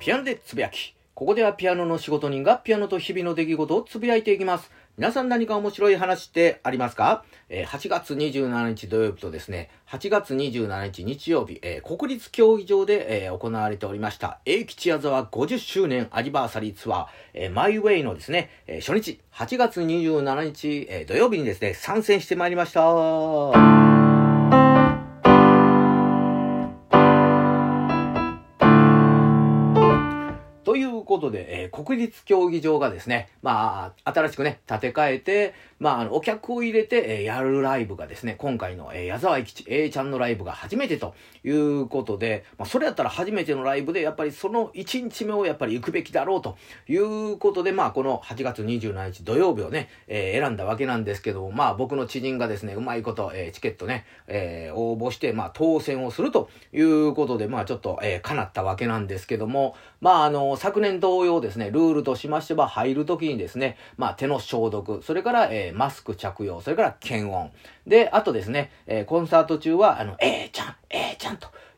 ピアノでつぶやき。ここではピアノの仕事人がピアノと日々の出来事をつぶやいていきます。皆さん何か面白い話ってありますか、えー、8月27日土曜日とですね、8月27日日曜日、えー、国立競技場で、えー、行われておりました、英吉矢沢50周年アニバーサリーツアー、えー、マイウェイのですね、え、初日、8月27日、え、土曜日にですね、参戦してまいりました。というということで、えー、国立競技場がですね、まあ、新しくね、建て替えて、まあ、あの、お客を入れて、えー、やるライブがですね、今回の、えー、矢沢永吉 A ちゃんのライブが初めてということで、まあ、それやったら初めてのライブで、やっぱりその1日目をやっぱり行くべきだろうということで、まあ、この8月27日土曜日をね、えー、選んだわけなんですけども、まあ、僕の知人がですね、うまいこと、えー、チケットね、えー、応募して、まあ、当選をするということで、まあ、ちょっと、えー、叶ったわけなんですけども、まあ、あの、昨年同様ですね、ルールとしましては入るときにですね、まあ、手の消毒、それから、えー、マスク着用、それから検温。で、あとですね、えー、コンサート中は、あの、えーちゃん、えちゃん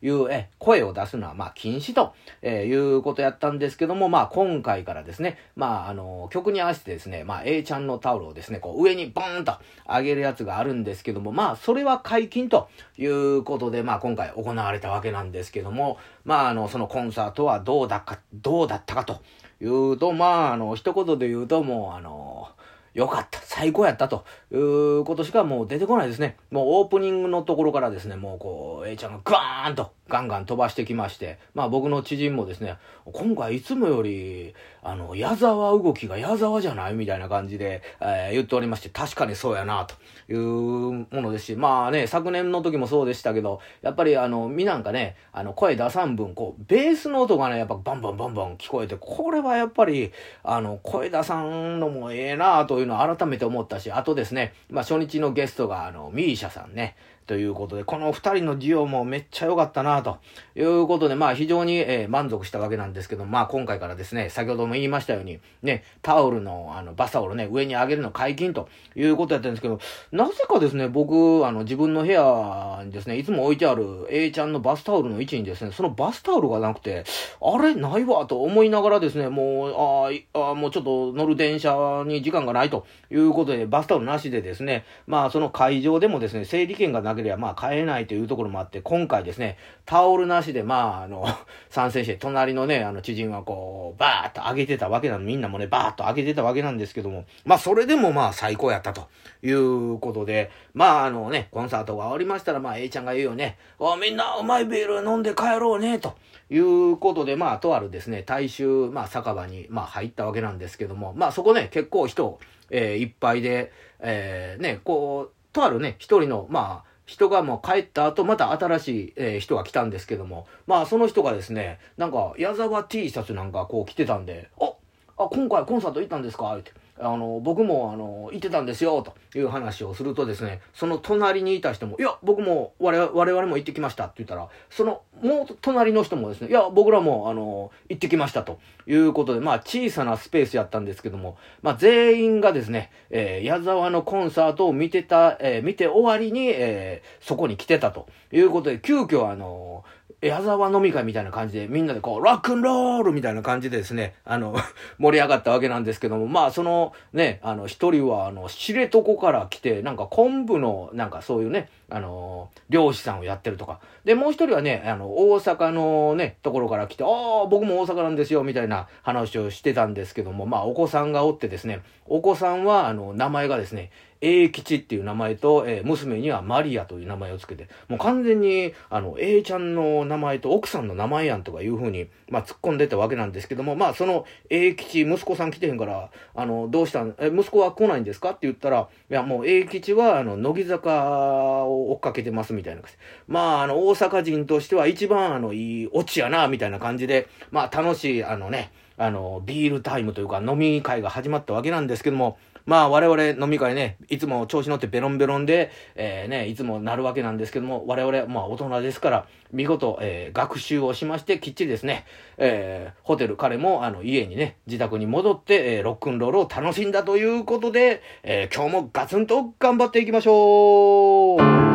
いう、え声を出すのは、まあ、禁止と、えー、いうことやったんですけども、まあ、今回からですね、まあ、あの、曲に合わせてですね、まあ、A ちゃんのタオルをですね、こう、上にボーンと上げるやつがあるんですけども、まあ、それは解禁ということで、まあ、今回行われたわけなんですけども、まあ、あの、そのコンサートはどうだか、どうだったかというと、まあ、あの、一言で言うと、もう、あの、よかった、最高やったということしかもう出てこないですね。もうオープニングのところからですね、もうこう、A ちゃんがガーンとガンガン飛ばしてきまして、まあ僕の知人もですね、今回いつもより、あの、矢沢動きが矢沢じゃない？みたいな感じで、えー、言っておりまして、確かにそうやな、というものですし、まあね、昨年の時もそうでしたけど、やっぱりあの、みなんかね、あの、声出さん分、こう、ベースの音がね、やっぱバンバンバンバン聞こえて、これはやっぱり、あの、声出さんのもええなというのを改めて思ったし、あとですね、まあ初日のゲストが、あの、ミーシャさんね、ということで、この二人のデュオもめっちゃ良かったなと。いうことで、まあ非常に、えー、満足したわけなんですけど、まあ今回からですね、先ほども言いましたように、ね、タオルの、あの、バスタオルね、上に上げるの解禁ということやったんですけど、なぜかですね、僕、あの、自分の部屋にですね、いつも置いてある A ちゃんのバスタオルの位置にですね、そのバスタオルがなくて、あれ？ないわと思いながらですね、もう、ああ、もうちょっと乗る電車に時間がないということで、バスタオルなしでですね、まあその会場でもですね、整理券がななければまあ買えないというところもあって、今回ですね、タオルなしでまああの、参戦して、隣のね、あの知人はこう、バーっと上げてたわけなの、みんなもね、バーっと上げてたわけなんですけども、まあそれでもまあ最高やったということで、まああのね、コンサートが終わりましたら、まあ A ちゃんが言うよね、おみんなうまいビール飲んで帰ろうね、ということで、まあとあるですね、大衆、まあ酒場に、まあ入ったわけなんですけども、まあそこね、結構人、えー、いっぱいで、えー、ね、こう、とあるね、一人の、まあ、人がもう帰った後、また新しい、えー、人が来たんですけども、まあその人がですね、なんか矢沢 T シャツなんかこう着てたんで、あ、あ、今回コンサート行ったんですか？って。あの、僕も、あの、行ってたんですよ、という話をするとですね、その隣にいた人も、いや、僕も、我々我々も行ってきましたって言ったら、その、もう隣の人もですね、いや、僕らも、あの、行ってきましたということで、まあ、小さなスペースやったんですけども、まあ、全員がですね、えー、矢沢のコンサートを見てた、えー、見て終わりに、えー、そこに来てたということで、急遽、あの、矢沢飲み会みたいな感じで、みんなでこう、ロックンロールみたいな感じでですね、あの、盛り上がったわけなんですけども、まあ、その、ね、あの、一人は、あの、知床から来て、なんか昆布の、なんかそういうね、あの、漁師さんをやってるとか。で、もう一人はね、あの、大阪のね、ところから来て、ああ、僕も大阪なんですよ、みたいな話をしてたんですけども、まあ、お子さんがおってですね、お子さんは、あの、名前がですね、英吉っていう名前と、えー、娘にはマリアという名前をつけて、もう完全に、あの、A ちゃんの名前と奥さんの名前やんとかいうふうに、まあ、突っ込んでたわけなんですけども、まあ、その英吉、息子さん来てへんから、あの、どうしたん、え、息子は来ないんですか？って言ったら、いや、もう英吉は、あの、乃木坂を追っかけてますみたいな。まあ、あの、大阪人としては一番、あの、いいオチやな、みたいな感じで、まあ、楽しい、あのね、あの、ビールタイムというか飲み会が始まったわけなんですけども、まあ我々飲み会ね、いつも調子乗ってベロンベロンで、えー、ね、いつもなるわけなんですけども、我々、まあ大人ですから、見事、えー、学習をしまして、きっちりですね、えー、ホテル、彼も、あの、家にね、自宅に戻って、えー、ロックンロールを楽しんだということで、えー、今日もガツンと頑張っていきましょう